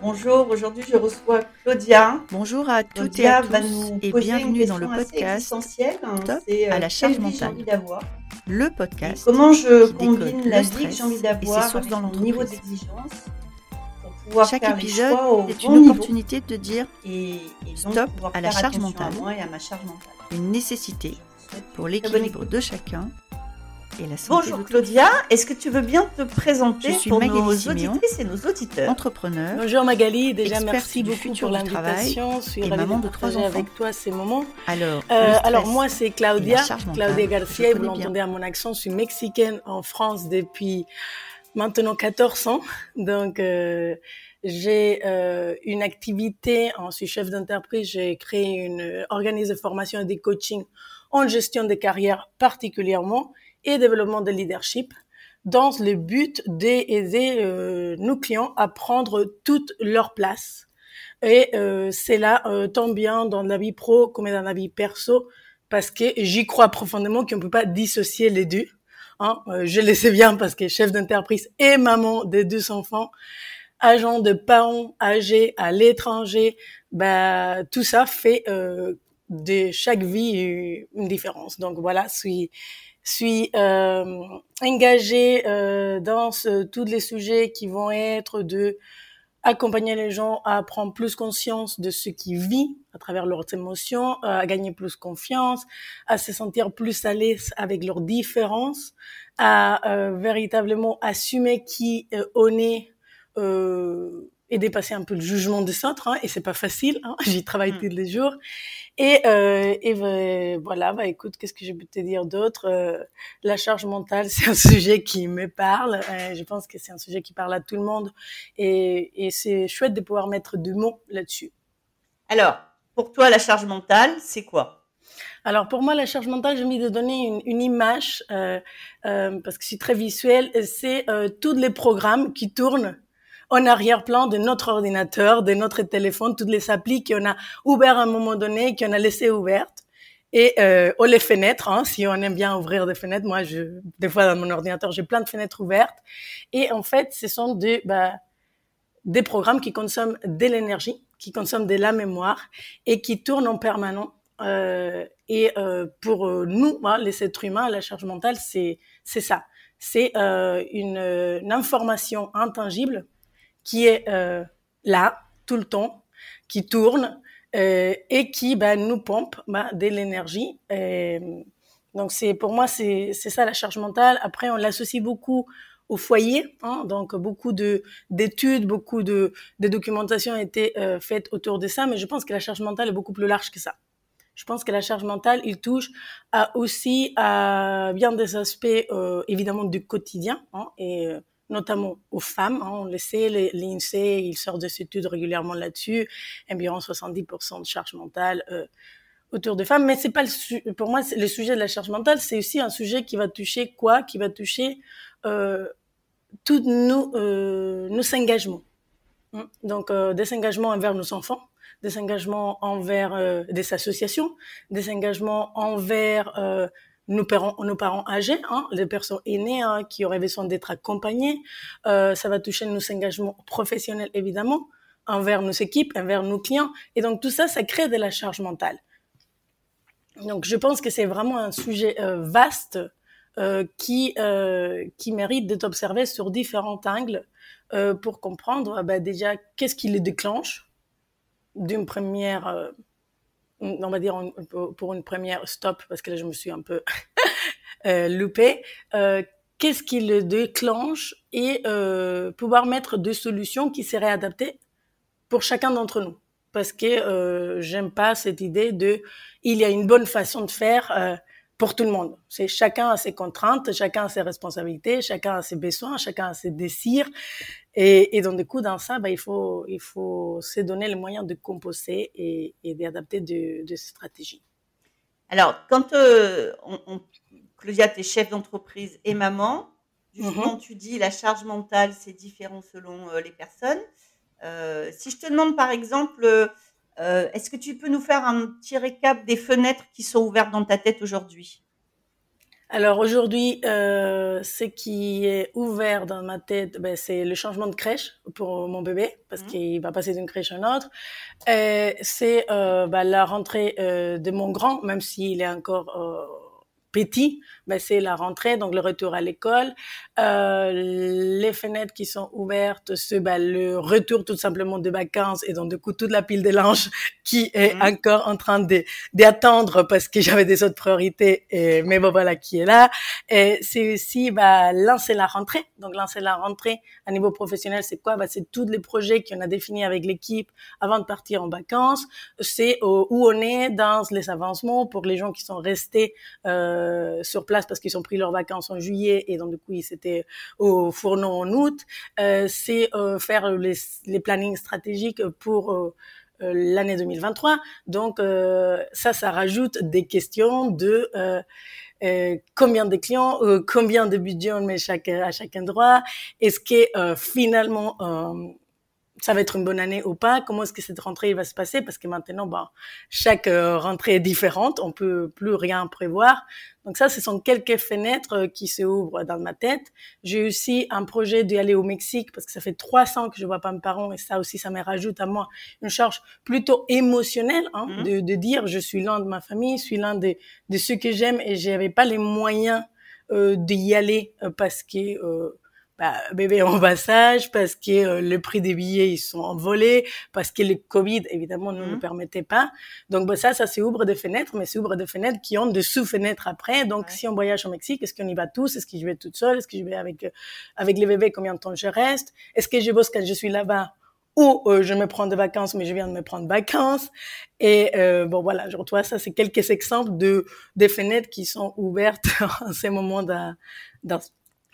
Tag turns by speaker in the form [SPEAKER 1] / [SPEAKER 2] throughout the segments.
[SPEAKER 1] Bonjour, aujourd'hui je reçois Claudia.
[SPEAKER 2] Bonjour à toutes
[SPEAKER 1] Claudia
[SPEAKER 2] et à tous et bienvenue dans le podcast
[SPEAKER 1] hein.
[SPEAKER 2] Top
[SPEAKER 1] C'est
[SPEAKER 2] à
[SPEAKER 1] euh,
[SPEAKER 2] la charge mentale. le
[SPEAKER 1] et
[SPEAKER 2] podcast
[SPEAKER 1] comment je
[SPEAKER 2] qui
[SPEAKER 1] combine la vie que j'ai envie
[SPEAKER 2] et ses
[SPEAKER 1] d'avoir
[SPEAKER 2] sources
[SPEAKER 1] avec
[SPEAKER 2] dans
[SPEAKER 1] mon niveau d'exigence pour pouvoir
[SPEAKER 2] Chaque
[SPEAKER 1] faire
[SPEAKER 2] épisode est une
[SPEAKER 1] niveau
[SPEAKER 2] opportunité de dire
[SPEAKER 1] et, et
[SPEAKER 2] Stop à la charge
[SPEAKER 1] à
[SPEAKER 2] mentale.
[SPEAKER 1] moi et à ma charge mentale.
[SPEAKER 2] une nécessité pour l'équilibre de chacun et la santé
[SPEAKER 1] Bonjour. Claudia, est-ce que tu veux bien te présenter pour
[SPEAKER 2] Magali
[SPEAKER 1] nos
[SPEAKER 2] Siméon,
[SPEAKER 1] auditrices et nos auditeurs
[SPEAKER 2] entrepreneur,
[SPEAKER 3] Bonjour Magali, déjà merci beaucoup pour l'invitation. Je suis
[SPEAKER 2] et maman
[SPEAKER 3] de
[SPEAKER 2] de trois
[SPEAKER 3] partager
[SPEAKER 2] enfants.
[SPEAKER 3] avec toi ces moments.
[SPEAKER 2] Alors,
[SPEAKER 3] Euh, alors moi c'est Claudia, Claudia Garcia, vous l'entendez à mon accent, je suis mexicaine en France depuis maintenant 14 ans. Donc euh, j'ai euh, une activité, je suis chef d'entreprise, j'ai créé une euh, organisme de formation et des coachings en gestion de carrière particulièrement et développement de leadership dans le but d'aider euh, nos clients à prendre toute leur place. Et euh, c'est là euh, tant bien dans la vie pro comme dans la vie perso parce que j'y crois profondément qu'on peut pas dissocier les deux. Hein. Euh, je le sais bien parce que chef d'entreprise et maman de deux enfants, agent de parents âgés à l'étranger, bah tout ça fait euh, de chaque vie une différence. Donc voilà, suis suis euh, engagée euh, dans ce- tous les sujets qui vont être de accompagner les gens à prendre plus conscience de ce qu'ils vivent à travers leurs émotions, euh, à gagner plus confiance, à se sentir plus à l'aise avec leurs différences, à euh, véritablement assumer qui euh, on est euh, et dépasser un peu le jugement des autres. Hein, et c'est pas facile. Hein, J'y travaille
[SPEAKER 1] Mm.
[SPEAKER 3] tous les jours. Et, euh, et ben, voilà, bah écoute, qu'est-ce que je peux te dire d'autre Euh, La charge mentale, c'est un sujet qui me parle. Euh, je pense que c'est un sujet qui parle à tout le monde, et, et c'est chouette de pouvoir mettre deux mots là-dessus.
[SPEAKER 1] Alors, pour toi, la charge mentale, c'est quoi?
[SPEAKER 3] Alors pour moi, la charge mentale, j'ai envie de donner une, une image euh, euh, parce que je suis très visuelle. C'est euh, tous les programmes qui tournent en arrière-plan de notre ordinateur, de notre téléphone, toutes les applis qu'on a ouvert à un moment donné, qu'on a laissé ouvertes. Et euh, ou les fenêtres, hein, si on aime bien ouvrir des fenêtres. Moi, je, des fois dans mon ordinateur, j'ai plein de fenêtres ouvertes. Et en fait, ce sont des, bah, des programmes qui consomment de l'énergie, qui consomment de la mémoire et qui tournent en permanent. Euh, et euh, pour euh, nous, hein, les êtres humains, la charge mentale, c'est ça. C'est euh, une, une information intangible qui est euh, là tout le temps, qui tourne euh, et qui bah, nous pompe bah, de l'énergie. Et, donc c'est pour moi c'est c'est ça la charge mentale. Après on l'associe beaucoup au foyer, hein, donc beaucoup de d'études, beaucoup de de documentation a été euh, faite autour de ça, mais je pense que la charge mentale est beaucoup plus large que ça. Je pense que la charge mentale, il touche à aussi à bien des aspects euh, évidemment du quotidien hein, et euh, notamment aux femmes. Hein, on le sait, l'INSEE, il sort des études régulièrement là-dessus, environ 70% de charge mentale euh, autour des femmes. Mais c'est pas le pour moi le sujet de la charge mentale, c'est aussi un sujet qui va toucher quoi? Qui va toucher euh, tous nos, euh, nos engagements. Hein. Donc des engagements envers nos enfants, des engagements envers des associations, des engagements envers nos parents, nos parents âgés, hein, les personnes aînées hein, qui auraient besoin d'être accompagnées. Euh, ça va toucher nos engagements professionnels évidemment, envers nos équipes, envers nos clients. Et donc tout ça, ça crée de la charge mentale. Donc je pense que c'est vraiment un sujet euh, vaste euh, qui qui mérite d'être observé sur différents angles pour comprendre bah, déjà qu'est-ce qui le déclenche d'une première on va dire pour une première stop parce que là je me suis un peu euh, loupée euh, qu'est-ce qui le déclenche et euh, pouvoir mettre des solutions qui seraient adaptées pour chacun d'entre nous? Parce que j'aime pas cette idée de il y a une bonne façon de faire pour tout le monde. C'est chacun a ses contraintes, chacun a ses responsabilités, chacun a ses besoins, chacun a ses désirs. Et, et donc du coup, dans ça, bah, il faut il faut se donner les moyens de composer et, et d'adapter de, de stratégies.
[SPEAKER 1] Alors, quand euh, on, on- Claudia, tu es chef d'entreprise et maman, justement,
[SPEAKER 3] Mhm.
[SPEAKER 1] tu dis la charge mentale, c'est différent selon euh, les personnes. Euh, si je te demande par exemple, euh, est-ce que tu peux nous faire un petit récap des fenêtres qui sont ouvertes dans ta tête aujourd'hui?
[SPEAKER 3] Alors aujourd'hui, euh, ce qui est ouvert dans ma tête, ben, c'est le changement de crèche pour mon bébé, parce
[SPEAKER 1] Mhm.
[SPEAKER 3] qu'il va passer d'une crèche à une autre. C'est euh, ben, la rentrée euh, de mon grand, même s'il est encore euh, petit, ben, c'est la rentrée, donc le retour à l'école. Euh, les fenêtres qui sont ouvertes, c'est ben, le retour tout simplement de vacances et donc du coup toute la pile de linge qui est
[SPEAKER 1] Mhm.
[SPEAKER 3] encore en train d'attendre parce que j'avais des autres priorités, et, mais bon voilà qui est là. Et c'est aussi bah, lancer la rentrée. Donc lancer la rentrée à niveau professionnel, c'est quoi? Bah, C'est tous les projets qu'on a définis avec l'équipe avant de partir en vacances. C'est où on est dans les avancements pour les gens qui sont restés euh, sur place parce qu'ils ont pris leurs vacances en juillet et donc du coup ils étaient au fourneau en août. Euh, c'est euh, faire les, les plannings stratégiques pour euh, euh, l'année 2023. Donc euh, ça, ça rajoute des questions de euh, euh, combien de clients, euh, combien de budget on met chaque, à chaque endroit, est-ce que euh, finalement euh, ça va être une bonne année ou pas, comment est-ce que cette rentrée va se passer, parce que maintenant, bon, chaque euh, rentrée est différente, on peut plus rien prévoir. Donc ça, ce sont quelques fenêtres euh, qui se ouvrent dans ma tête. J'ai aussi un projet d'y aller au Mexique, parce que ça fait trois ans que je vois pas mes parents, et ça aussi, ça me rajoute à moi une charge plutôt émotionnelle, hein,
[SPEAKER 1] Mhm.
[SPEAKER 3] de, de dire je suis l'un de ma famille, je suis l'un de, de ceux que j'aime, et j'avais pas les moyens euh, d'y aller euh, parce que euh, bah, bébé en passage, parce que euh, le prix des billets ils sont envolés, parce que le Covid évidemment ne nous
[SPEAKER 1] Mhm.
[SPEAKER 3] permettait pas. Donc bah, ça, ça c'est ouvre des fenêtres, mais c'est ouvre des fenêtres qui ont des sous-fenêtres après. Donc
[SPEAKER 1] Ouais.
[SPEAKER 3] si on voyage au Mexique, est-ce qu'on y va tous? Est-ce que je vais toute seule? Est-ce que je vais avec euh, avec les bébés Combien de temps je reste? Est-ce que je bosse quand je suis là-bas? Ou euh, je me prends des vacances, mais je viens de me prendre vacances. Et euh, bon voilà, je retrouve ça, c'est quelques exemples de des fenêtres qui sont ouvertes en ces moments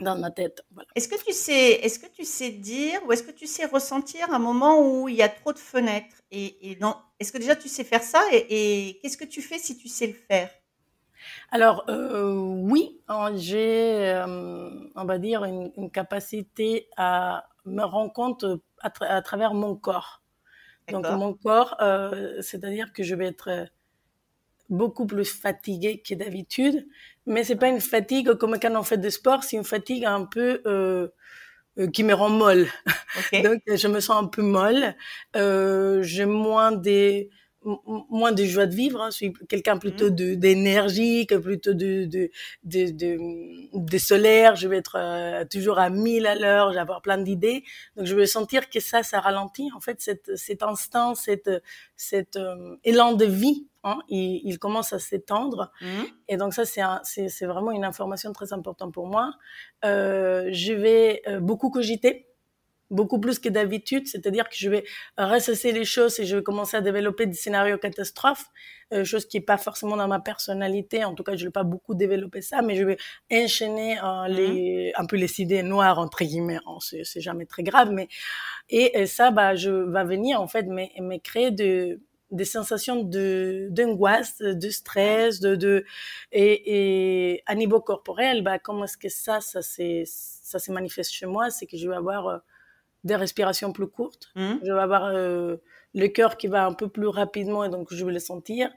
[SPEAKER 3] dans ma tête. Voilà.
[SPEAKER 1] Est-ce que tu sais, est-ce que tu sais dire ou est-ce que tu sais ressentir un moment où il y a trop de fenêtres et, est-ce que déjà tu sais faire ça et, et qu'est-ce que tu fais si tu sais le faire?
[SPEAKER 3] Alors euh, oui, hein, j'ai, euh, on va dire, une, une capacité à me rendre compte à, tra- à travers mon corps. Donc mon corps, euh, c'est-à-dire que je vais être beaucoup plus fatiguée que d'habitude, mais c'est pas une fatigue comme quand on fait du sport, c'est une fatigue un peu euh, euh, qui me rend molle. Donc je me sens un peu molle, euh, j'ai moins des moins de joie de vivre. hein. Je suis quelqu'un plutôt
[SPEAKER 1] Mhm.
[SPEAKER 3] de d'énergique, plutôt de de de, de, de solaire. Je vais être euh, toujours à 1000 à l'heure. Je vais avoir plein d'idées. Donc je vais sentir que ça, ça ralentit. En fait, cet cet instinct, cet cet euh, élan de vie, hein, il, il commence à s'étendre.
[SPEAKER 1] Mhm.
[SPEAKER 3] Et donc ça, c'est un- c'est c'est vraiment une information très importante pour moi. Euh, je vais euh, beaucoup cogiter beaucoup plus que d'habitude, c'est-à-dire que je vais ressasser les choses et je vais commencer à développer des scénarios catastrophes, euh, chose qui est pas forcément dans ma personnalité, en tout cas je vais pas beaucoup développer ça, mais je vais enchaîner
[SPEAKER 1] Mhm.
[SPEAKER 3] un peu les idées noires entre guillemets, hein, c'est c'est jamais très grave, mais et, et ça bah je va venir en fait me, me créer de des sensations de d'angoisse, de stress, de de et, et à niveau corporel, bah comment est-ce que ça ça c'est ça se manifeste chez moi, c'est que je vais avoir euh, des respirations plus courtes.
[SPEAKER 1] Mhm.
[SPEAKER 3] Je vais avoir euh, le cœur qui va un peu plus rapidement et donc je vais le sentir.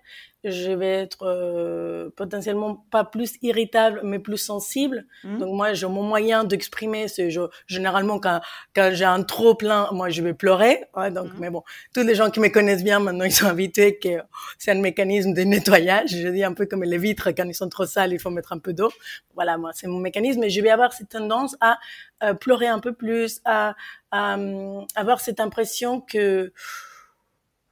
[SPEAKER 3] Je vais être euh, potentiellement pas plus irritable mais plus sensible.
[SPEAKER 1] Mhm.
[SPEAKER 3] Donc moi j'ai mon moyen d'exprimer c'est je, généralement quand quand j'ai un trop plein moi je vais pleurer. Ouais, donc
[SPEAKER 1] Mhm.
[SPEAKER 3] mais bon tous les gens qui me connaissent bien maintenant ils sont habitués que c'est un mécanisme de nettoyage. Je dis un peu comme les vitres quand ils sont trop sales il faut mettre un peu d'eau. Voilà moi c'est mon mécanisme et je vais avoir cette tendance à euh, pleurer un peu plus à à euh, avoir cette impression que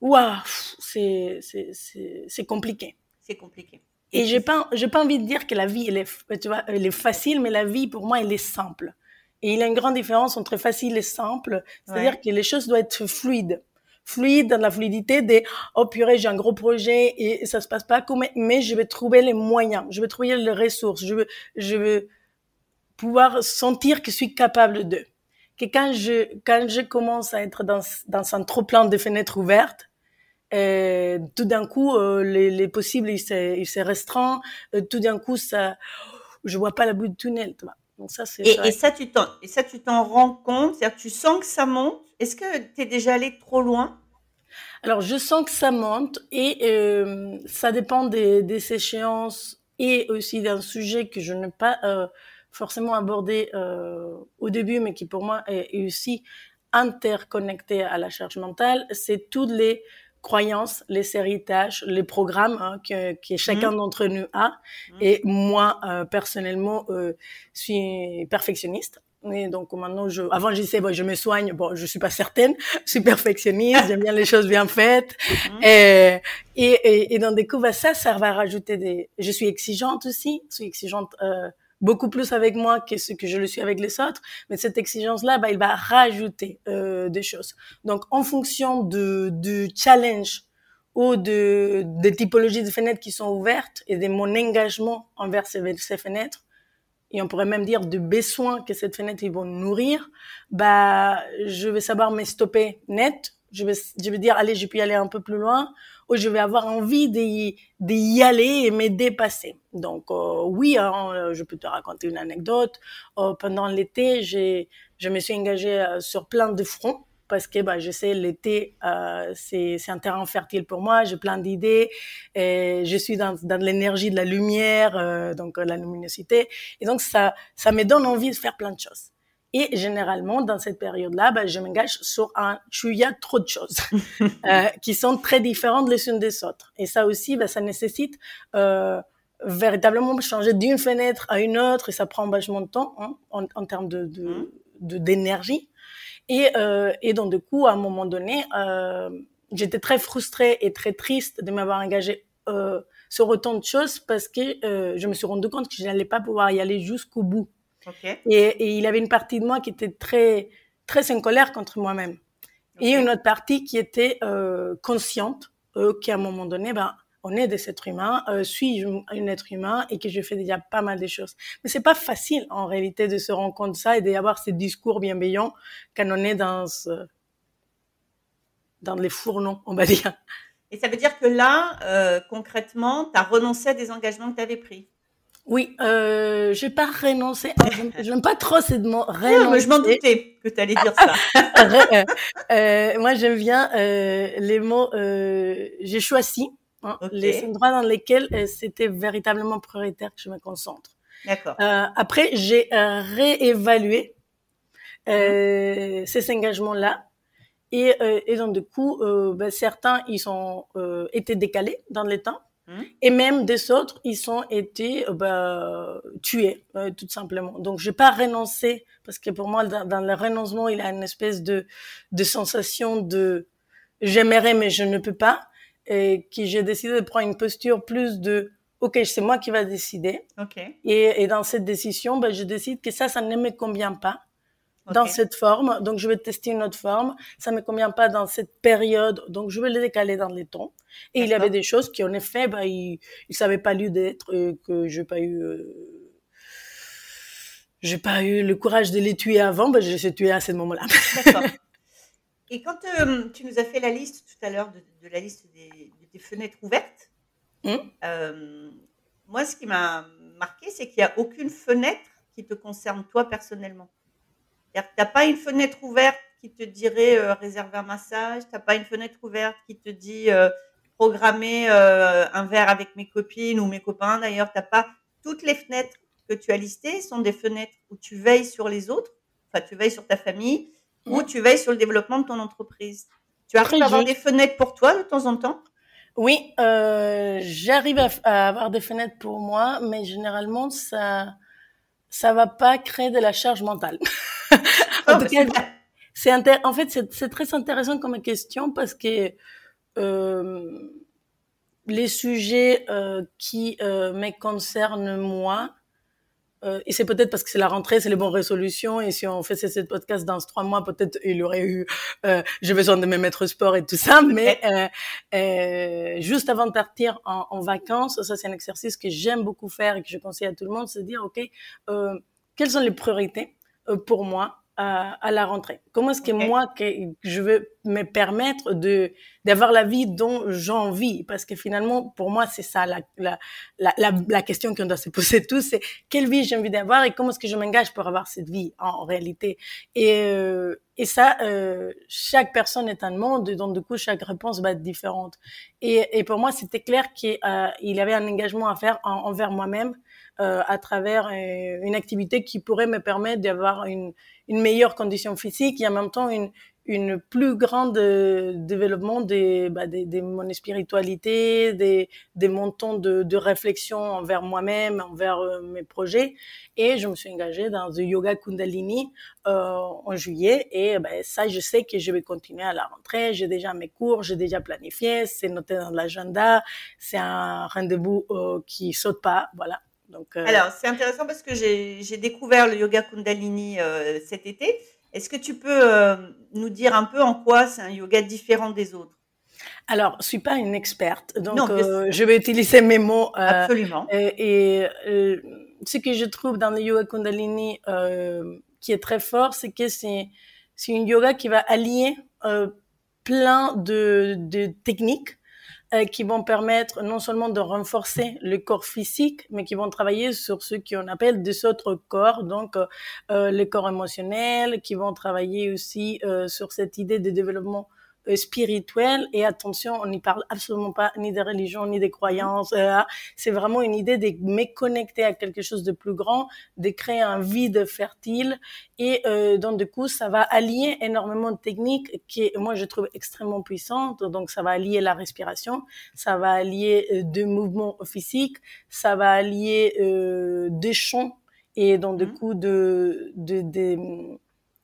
[SPEAKER 3] waouh c'est c'est c'est c'est compliqué.
[SPEAKER 1] C'est compliqué.
[SPEAKER 3] et
[SPEAKER 1] tu-
[SPEAKER 3] j'ai pas j'ai pas envie de dire que la vie elle est f- tu vois elle est facile mais la vie pour moi elle est simple. Et il y a une grande différence entre facile et simple. C'est-à-dire
[SPEAKER 1] Ouais.
[SPEAKER 3] que les choses doivent être fluides. Fluide dans la fluidité des oh purée j'ai un gros projet et ça se passe pas comme mais je vais trouver les moyens. Je vais trouver les ressources. Je vais je vais pouvoir sentir que je suis capable de que quand je quand je commence à être dans dans un trop plein de fenêtres ouvertes euh, tout d'un coup euh, les, les possibles il se il se restreint euh, tout d'un coup ça je vois pas la bout du tunnel donc ça c'est
[SPEAKER 1] Et, et ça, tu t'en, et ça, tu t'en rends compte, c'est-à-dire tu sens que ça monte? Est-ce que tu es déjà allé trop loin?
[SPEAKER 3] Alors, je sens que ça monte et euh, ça dépend des, des échéances et aussi d'un sujet que je n'ai pas euh, forcément abordé au début, mais qui pour moi est, aussi interconnecté à la charge mentale, c'est toutes les croyances, les héritages, les programmes hein, que, que, chacun mmh. d'entre nous a. Mmh. Et moi, euh, personnellement, euh, suis perfectionniste. Et donc maintenant, je, avant je disais bon, je me soigne. Bon, je suis pas certaine. Je suis perfectionniste. J'aime bien les choses bien faites. Mmh. Et, et, et, dans des coups, bah, ça, ça va rajouter des. Je suis exigeante aussi. Je suis exigeante euh, beaucoup plus avec moi que ce que je le suis avec les autres. Mais cette exigence-là, bah, il va rajouter euh, des choses. Donc, en fonction de, du challenge ou de, des typologies de fenêtres qui sont ouvertes et de mon engagement envers ces, ces fenêtres, et on pourrait même dire du besoin que cette fenêtre ils vont nourrir, bah, je vais savoir me stopper net. Je vais, je vais dire, allez, je peux aller un peu plus loin où je vais avoir envie d'y, d'y aller et me dépasser. Donc euh, oui, hein, euh, je peux te raconter une anecdote. Euh, pendant l'été, j'ai, je me suis engagée sur plein de fronts parce que bah, je sais l'été euh, c'est c'est un terrain fertile pour moi j'ai plein d'idées et je suis dans dans l'énergie de la lumière euh, donc la luminosité et donc ça ça me donne envie de faire plein de choses et généralement, dans cette période-là, ben, je m'engage sur un a trop de choses euh, qui sont très différentes les unes des autres. Et ça aussi, ben, ça nécessite euh, véritablement changer d'une fenêtre à une autre et ça prend vachement de temps hein, en, en, termes de, de, de d'énergie. Et, euh, et donc, du coup, à un moment donné, euh, j'étais très frustrée et très triste de m'avoir engagée euh, sur autant de choses parce que euh, je me suis rendu compte que je n'allais pas pouvoir y aller jusqu'au bout. Okay. Et, et, il avait une partie de moi qui était très, très en colère contre moi-même. Okay. Et une autre partie qui était euh, consciente, euh, qu'à un moment donné, ben, on est des êtres humains, euh, suis-je un être humain et que je fais déjà pas mal de choses. Mais c'est pas facile en réalité de se rendre compte de ça et d'avoir ces discours bienveillants quand on est dans ce, dans les fourneaux, on va dire.
[SPEAKER 1] Et ça veut dire que là, euh, concrètement, tu as renoncé à des engagements que tu avais pris?
[SPEAKER 3] Oui, euh, j'ai pas renoncé. Je n'aime pas trop ces mots renoncer.
[SPEAKER 1] Non, mais je m'en doutais que tu allais dire ça.
[SPEAKER 3] euh, euh, moi, j'aime bien euh, les mots euh, j'ai choisi, hein, okay. les endroits dans lesquels c'était véritablement prioritaire que je me concentre.
[SPEAKER 1] D'accord.
[SPEAKER 3] Euh, après, j'ai réévalué mmh. ces engagements-là. Et, et donc, du coup, ben, certains, ils ont été décalés dans le temps. Mmh. Et même des autres, ils sont été euh, bah, tués, euh, tout simplement. Donc, j'ai pas renoncé parce que pour moi, dans, dans, le renoncement, il y a une espèce de, de sensation de j'aimerais mais je ne peux pas, et qui j'ai décidé de prendre une posture plus de ok, c'est moi qui va décider.
[SPEAKER 1] Okay.
[SPEAKER 3] Et, et dans cette décision, bah, je décide que ça, ça ne me convient pas dans cette forme, donc je vais tester une autre forme. Ça me convient pas dans cette période, donc je vais le décaler dans les temps. Et il y avait des choses qui, en effet, bah, il, il savait pas lieu d'être, et que j'ai pas eu, euh, j'ai pas eu le courage de les tuer avant, bah, je les ai tués à ce moment-là.
[SPEAKER 1] D'accord. Et quand euh, tu nous as fait la liste tout à l'heure de, de, la liste des, fenêtres ouvertes,
[SPEAKER 3] mmh.
[SPEAKER 1] euh, moi, ce qui m'a marqué, c'est qu'il n'y a aucune fenêtre qui te concerne toi personnellement. Tu n'as pas une fenêtre ouverte qui te dirait euh, réserver un massage, tu n'as pas une fenêtre ouverte qui te dit euh, programmer euh, un verre avec mes copines ou mes copains. D'ailleurs, tu pas toutes les fenêtres que tu as listées sont des fenêtres où tu veilles sur les autres, enfin tu veilles sur ta famille mmh. ou tu veilles sur le développement de ton entreprise. Tu arrives à avoir des fenêtres pour toi de temps en temps?
[SPEAKER 3] Oui, j'arrive à, à, avoir des fenêtres pour moi, mais généralement ça ça va pas créer de la charge mentale. en, oh, c'est inter... en fait c'est très intéressant comme question parce que euh, les sujets euh, qui euh, me concernent moi euh, et c'est peut-être parce que c'est la rentrée, c'est les bonnes résolutions. Et si on fait ce podcast dans trois mois, peut-être il aurait eu, euh, j'ai besoin de me mettre au sport et tout ça. Mais euh, euh, juste avant de partir en, en vacances, ça c'est un exercice que j'aime beaucoup faire et que je conseille à tout le monde, c'est de dire, ok, euh, quelles sont les priorités euh, pour moi à, à la rentrée. Comment est-ce que moi, que je veux me permettre de d'avoir la vie dont j'ai envie Parce que finalement, pour moi, c'est ça la, la, la, la, question qu'on doit se poser tous, c'est quelle vie j'ai envie d'avoir et comment est-ce que je m'engage pour avoir cette vie en, en réalité? Et, euh, et ça, euh, chaque personne est un monde, donc du coup, chaque réponse va être différente. Et, et pour moi, c'était clair qu'il euh, y avait un engagement à faire en, envers moi-même euh, à travers euh, une activité qui pourrait me permettre d'avoir une, une meilleure condition physique et en même temps une, une plus grande euh, développement de, bah, mon spiritualité, des, des montants de, de réflexion envers moi-même, envers euh, mes projets. Et je me suis engagée dans le yoga Kundalini euh, en juillet. Et ben, ça, je sais que je vais continuer à la rentrée. J'ai déjà mes cours, j'ai déjà planifié, c'est noté dans l'agenda. C'est un rendez-vous euh, qui saute pas, voilà. Donc, euh,
[SPEAKER 1] Alors, c'est intéressant parce que j'ai découvert le yoga Kundalini euh, cet été. Est-ce que tu peux euh, nous dire un peu en quoi c'est un yoga différent des autres?
[SPEAKER 3] Alors, je suis pas une experte, donc
[SPEAKER 1] Non,
[SPEAKER 3] euh, je vais utiliser mes mots. euh,
[SPEAKER 1] Absolument.
[SPEAKER 3] Et, et, euh, ce que je trouve dans le yoga Kundalini euh, qui est très fort, c'est que c'est c'est une yoga qui va allier euh, plein de, de techniques euh, qui vont permettre non seulement de renforcer le corps physique, mais qui vont travailler sur ce qu'on appelle des autres corps, donc euh, euh, le corps émotionnel, qui vont travailler aussi euh, sur cette idée de développement euh, spirituel. Et attention, on n'y parle absolument pas ni des religions, ni des croyances. euh, c'est vraiment une idée de me connecter à quelque chose de plus grand, de créer un vide fertile. Et euh, donc, du coup, ça va allier énormément de techniques qui, moi, je trouve extrêmement puissantes. Donc, ça va allier la respiration, ça va allier des mouvements physiques, ça va allier euh, des chants et donc, du
[SPEAKER 1] Mhm.
[SPEAKER 3] coup, de, de, de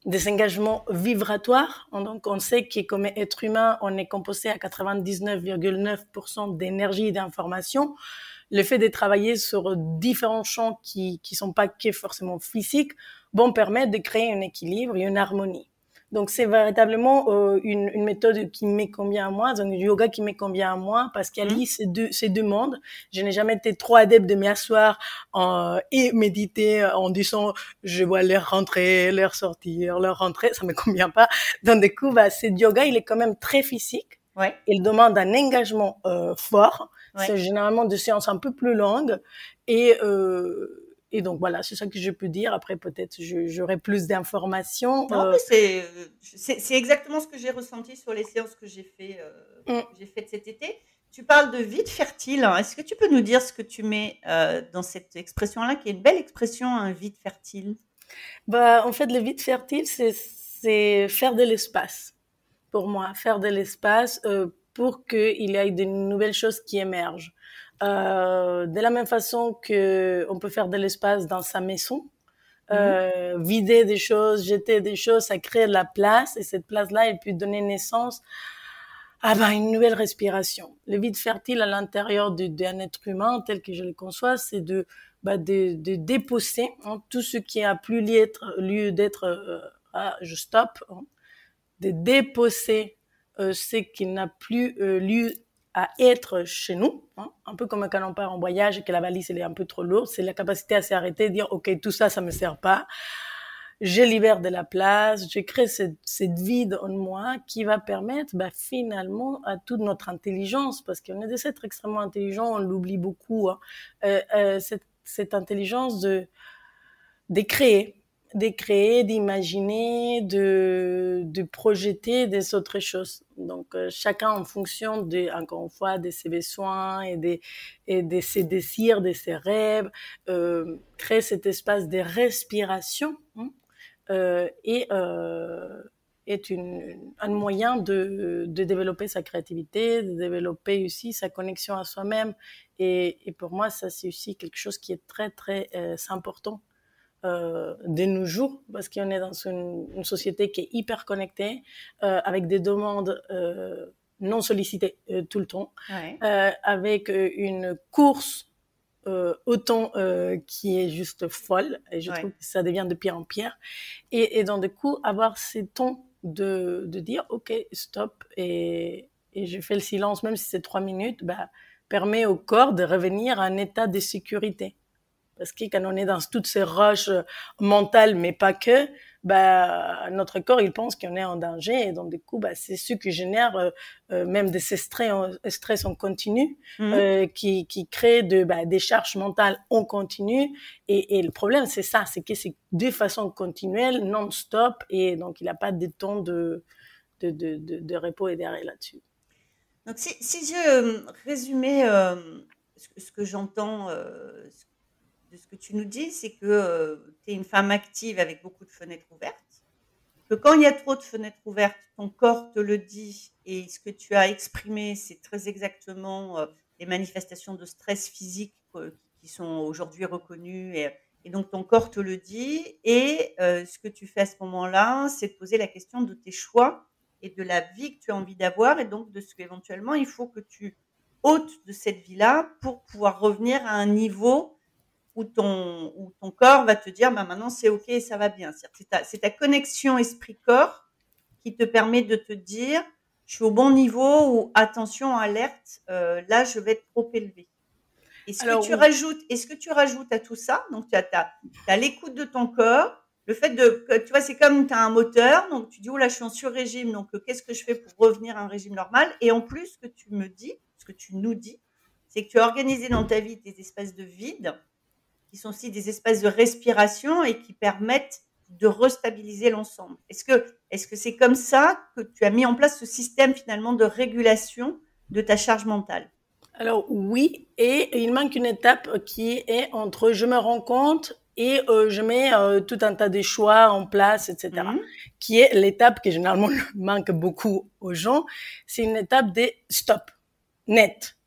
[SPEAKER 3] des engagements vibratoires. Donc, on sait que comme être humain, on est composé à 99,9% d'énergie et d'information. Le fait de travailler sur différents champs qui qui sont pas que forcément physiques vont permettre de créer un équilibre et une harmonie. Donc, c'est véritablement euh, une, une méthode qui m'est convient à moi, donc du yoga qui m'est convient à moi, parce qu'elle
[SPEAKER 1] Mhm.
[SPEAKER 3] lie ces deux, ces deux mondes. Je n'ai jamais été trop adepte de m'asseoir en- et méditer en disant je vois leur rentrer, leur sortir, leur rentrer, ça me convient pas. Donc du coup, bah, ce yoga, il est quand même très physique.
[SPEAKER 1] Ouais.
[SPEAKER 3] Il demande un engagement euh, fort.
[SPEAKER 1] Ouais.
[SPEAKER 3] C'est généralement des séances un peu plus longues. Et, euh, et donc voilà, c'est ça que je peux dire. Après, peut-être j'aurai plus d'informations. Euh,
[SPEAKER 1] c'est exactement ce que j'ai ressenti sur les séances que j'ai fait euh,
[SPEAKER 3] Mm.
[SPEAKER 1] j'ai faites cet été. Tu parles de vide fertile. hein. Est-ce que tu peux nous dire ce que tu mets euh, dans cette expression-là, qui est une belle expression, un vide fertile?
[SPEAKER 3] Bah, en fait, le vide fertile, c'est, faire de l'espace. Pour moi, faire de l'espace pour qu'il y ait de nouvelles choses qui émergent. Euh, de la même façon que on peut faire de l'espace dans sa maison, euh, vider des choses, jeter des choses, ça crée de la place et cette place-là, elle peut donner naissance à ben, une nouvelle respiration. Le vide fertile à l'intérieur d'un être humain, tel que je le conçois, c'est de, bah, de, de déposer hein, tout ce qui a plus lieu d'être, lieu d'être euh, ah, je stoppe, hein, de déposer euh, ce qui n'a plus lieu à être chez nous, hein, un peu comme quand on part en voyage et que la valise elle est un peu trop lourde, c'est la capacité à s'arrêter, dire ok tout ça ça me sert pas, je libère de la place, je crée cette, cette vide en moi qui va permettre bah, finalement à toute notre intelligence, parce qu'on est des êtres extrêmement intelligents, on l'oublie beaucoup, hein, euh, euh, cette, cette intelligence de, de créer, de créer, d'imaginer, de, de projeter des autres choses. Donc euh, chacun en fonction de, encore une fois, de ses besoins et de, et de ses désirs, de ses rêves, euh, crée cet espace de respiration. hein, euh, et euh, est une, un moyen de, de développer sa créativité, de développer aussi sa connexion à soi-même. Et, et pour moi, ça, c'est aussi quelque chose qui est très, très important euh, de nos jours, parce qu'on est dans une, une, société qui est hyper connectée, euh, avec des demandes euh, non sollicitées euh, tout le temps,
[SPEAKER 1] Ouais.
[SPEAKER 3] euh, avec une course euh, au temps euh, qui est juste folle, et je
[SPEAKER 1] Ouais.
[SPEAKER 3] trouve que ça devient de pire en pire. Et, et donc, du coup, avoir ces temps de, de dire, OK, stop, et, et je fais le silence, même si c'est trois minutes, bah, permet au corps de revenir à un état de sécurité. Parce que quand on est dans toutes ces roches mentales, mais pas que, bah, notre corps, il pense qu'on est en danger. Et donc, du coup, bah, c'est ce qui génère euh, euh, même des stress en, stress en continu,
[SPEAKER 1] Mmh.
[SPEAKER 3] euh, qui, qui crée de, bah, des charges mentales en continu. Et, et le problème, c'est ça, c'est que c'est de façon continuelle, non-stop. Et donc, il n'a pas de temps de, de, de, de, de repos et d'arrêt là-dessus.
[SPEAKER 1] Donc, si, si je euh, résumais euh, ce, que- j'entends euh, ce- ce que tu nous dis, c'est que tu es une femme active avec beaucoup de fenêtres ouvertes, que quand il y a trop de fenêtres ouvertes, ton corps te le dit et ce que tu as exprimé, c'est très exactement euh, les manifestations de stress physique euh, qui sont aujourd'hui reconnues et, et donc ton corps te le dit et euh, ce que tu fais à ce moment-là, c'est de poser la question de tes choix et de la vie que tu as envie d'avoir et donc de ce qu'éventuellement il faut que tu ôtes de cette vie-là pour pouvoir revenir à un niveau où ton, où ton corps va te dire bah, maintenant c'est ok, ça va bien. C'est ta, connexion esprit-corps qui te permet de te dire je suis au bon niveau ou attention, alerte, euh, là je vais être trop élevé. Est-ce que tu
[SPEAKER 3] oui.
[SPEAKER 1] rajoutes, est-ce que tu rajoutes à tout ça? Donc tu as, l'écoute de ton corps, le fait de, tu vois, c'est comme tu as un moteur, donc tu dis, oh là, je suis en sur-régime, donc euh, qu'est-ce que je fais pour revenir à un régime normal? Et en plus, ce que tu me dis, ce que tu nous dis, c'est que tu as organisé dans ta vie des espaces de vide, qui sont aussi des espaces de respiration et qui permettent de restabiliser l'ensemble. Est-ce que est-ce que c'est comme ça que tu as mis en place ce système finalement de régulation de ta charge mentale?
[SPEAKER 3] Alors oui, et il manque une étape qui est entre je me rends compte et euh, je mets euh, tout un tas de choix en place, etc.
[SPEAKER 1] Mhm.
[SPEAKER 3] Qui est l'étape qui généralement manque beaucoup aux gens. C'est une étape des stop, net,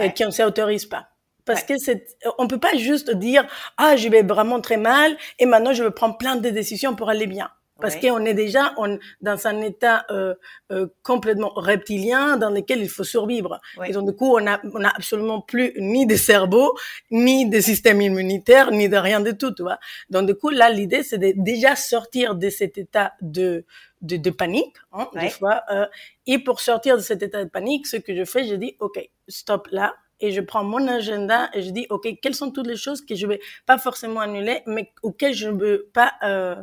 [SPEAKER 3] euh,
[SPEAKER 1] Ouais.
[SPEAKER 3] qui ne s'autorise pas. Parce
[SPEAKER 1] Ouais.
[SPEAKER 3] que c'est, on peut pas juste dire ah je vais vraiment très mal et maintenant je vais prendre plein de décisions pour aller bien. Parce
[SPEAKER 1] Ouais.
[SPEAKER 3] qu'on est déjà on, dans un état euh, euh, complètement reptilien dans lequel il faut survivre.
[SPEAKER 1] Ouais.
[SPEAKER 3] Et donc, du coup, on a, on a absolument plus ni de cerveau, ni de système immunitaire, ni de rien de tout, tu vois. Donc, du coup, là, l'idée, c'est de déjà sortir de cet état de, de, de panique, hein,
[SPEAKER 1] Ouais.
[SPEAKER 3] des fois. Euh, et pour sortir de cet état de panique, ce que je fais, je dis, OK, stop là. Et je prends mon agenda et je dis, OK, quelles sont toutes les choses que je vais pas forcément annuler, mais auxquelles je ne veux pas, euh,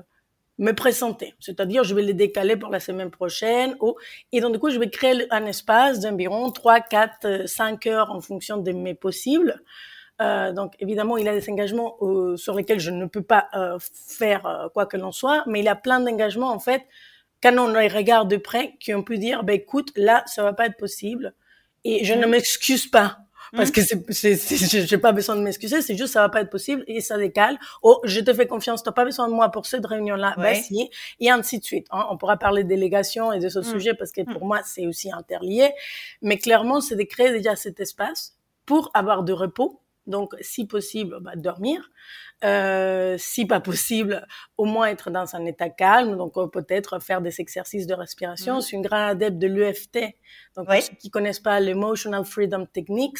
[SPEAKER 3] me présenter. C'est-à-dire, je vais les décaler pour la semaine prochaine. Ou, et donc, du coup, je vais créer un espace d'environ 3, 4, 5 heures en fonction de mes possibles. Euh, donc, évidemment, il a des engagements euh, sur lesquels je ne peux pas euh, faire euh, quoi que l'on soit, mais il a plein d'engagements, en fait, quand on les regarde de près, qui ont pu dire, ben, écoute, là, ça va pas être possible. Et je ne
[SPEAKER 1] Mhm.
[SPEAKER 3] m'excuse pas. Parce
[SPEAKER 1] Mhm.
[SPEAKER 3] que c'est, c'est, c'est, j'ai pas besoin de m'excuser, c'est juste ça va pas être possible et ça décale. Oh, je te fais confiance, t'as pas besoin de moi pour cette réunion-là,
[SPEAKER 1] Ouais.
[SPEAKER 3] vas-y, et ainsi de suite. Hein. On pourra parler de délégation et de ce
[SPEAKER 1] Mm.
[SPEAKER 3] sujet parce que
[SPEAKER 1] Mm.
[SPEAKER 3] pour moi c'est aussi interlié, mais clairement c'est de créer déjà cet espace pour avoir de repos. Donc, si possible, bah, dormir. Euh, si pas possible, au moins être dans un état calme. Donc, euh, peut-être faire des exercices de respiration.
[SPEAKER 1] Mhm.
[SPEAKER 3] Je suis une grande adepte de l'EFT. Donc,
[SPEAKER 1] Ouais.
[SPEAKER 3] pour ceux qui connaissent pas l'Emotional Freedom Techniques,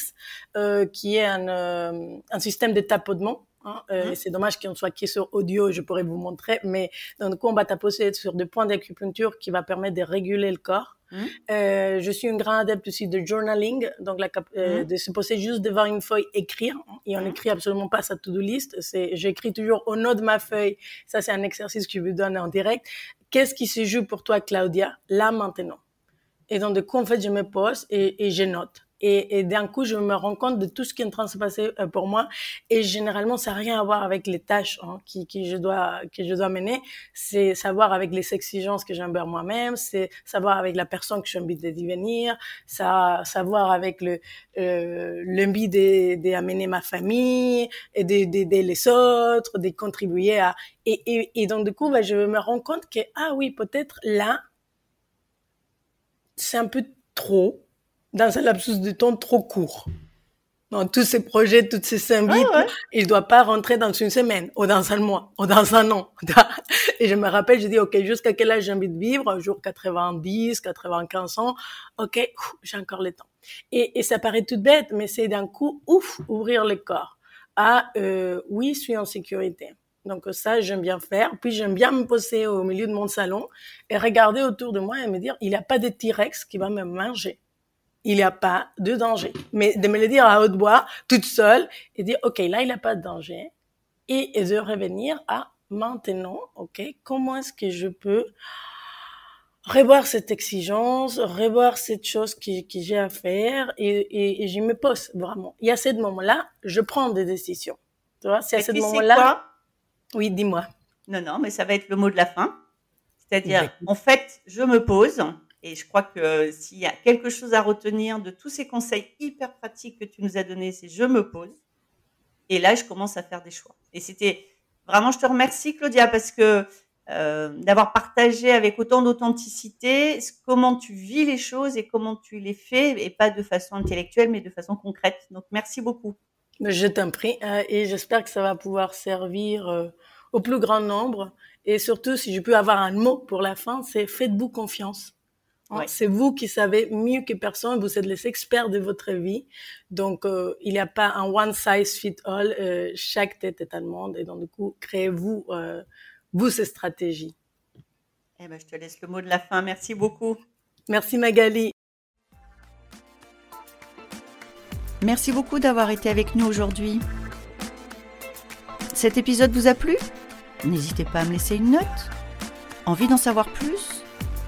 [SPEAKER 3] euh, qui est un, euh, un système de tapotement. Hein, euh,
[SPEAKER 1] Mhm.
[SPEAKER 3] C'est dommage qu'on soit qui sur audio, je pourrais vous montrer, mais dans le coup, on va tapoter sur des points d'acupuncture qui va permettre de réguler le corps.
[SPEAKER 1] Mhm.
[SPEAKER 3] Euh, je suis une grande adepte aussi de journaling, donc la, euh, de se poser juste devant une feuille, écrire. hein, Et on n'écrit absolument pas sa to-do list. C'est, j'écris toujours au nom de ma feuille. Ça, c'est un exercice que je vous donne en direct. Qu'est-ce qui se joue pour toi, Claudia, là maintenant Et donc, du coup, en fait, je me pose et, et je note. Et, d'un coup, je me rends compte de tout ce qui est en train de se passer euh, pour moi. Et généralement, ça n'a rien à voir avec les tâches hein, qui, je dois, que je dois mener. C'est savoir avec les exigences que j'ai envers moi-même. C'est savoir avec la personne que j'ai envie de devenir. Ça, savoir avec le euh, l'envie de- d'amener ma famille et de- d'aider les autres, de contribuer à... Et, et, et donc, du coup, bah, je me rends compte que, ah oui, peut-être là, c'est un peu trop, dans un lapsus de temps trop court. Dans tous ces projets, toutes ces cinq vies,
[SPEAKER 1] Ouais,
[SPEAKER 3] il ne doit pas rentrer dans une semaine, ou dans un mois, ou dans un an. Et je me rappelle, je dis, OK, jusqu'à quel âge j'ai envie de vivre? Un jour 90, 95 ans. OK, j'ai encore le temps. Et, et ça paraît tout bête, mais c'est d'un coup, ouf, ouvrir le corps. Ah, euh, oui, je suis en sécurité. Donc ça, j'aime bien faire. Puis j'aime bien me poser au milieu de mon salon et regarder autour de moi et me dire, il n'y a pas de T-Rex qui va me manger. Il n'y a pas de danger. Mais de me le dire à haute voix, toute seule, et dire, OK, là, il n'y a pas de danger. Et, et de revenir à maintenant, ok, comment est-ce que je peux revoir cette exigence, revoir cette chose que, que j'ai à faire et, et, et, je me pose vraiment. Il y a ce moment-là, je prends des décisions. Tu vois, c'est à ce moment-là. Oui, dis-moi.
[SPEAKER 1] Non, non, mais ça va être le mot de la fin. C'est-à-dire, en fait, je me pose et je crois que s'il y a quelque chose à retenir de tous ces conseils hyper pratiques que tu nous as donnés, c'est je me pose. Et là, je commence à faire des choix. Et c'était vraiment, je te remercie, Claudia, parce que euh, d'avoir partagé avec autant d'authenticité comment tu vis les choses et comment tu les fais, et pas de façon intellectuelle, mais de façon concrète. Donc, merci beaucoup.
[SPEAKER 3] Je t'en prie, euh, et j'espère que ça va pouvoir servir euh, au plus grand nombre. Et surtout, si je peux avoir un mot pour la fin, c'est faites-vous confiance. Hein, C'est vous qui savez mieux que personne, vous êtes les experts de votre vie. Donc, euh, il n'y a pas un one size fit all, euh, chaque tête est à monde. Et donc, du coup, créez-vous euh, vous ces stratégies.
[SPEAKER 1] Eh ben, je te laisse le mot de la fin. Merci beaucoup.
[SPEAKER 3] Merci Magali.
[SPEAKER 2] Merci beaucoup d'avoir été avec nous aujourd'hui. Cet épisode vous a plu? N'hésitez pas à me laisser une note. Envie d'en savoir plus?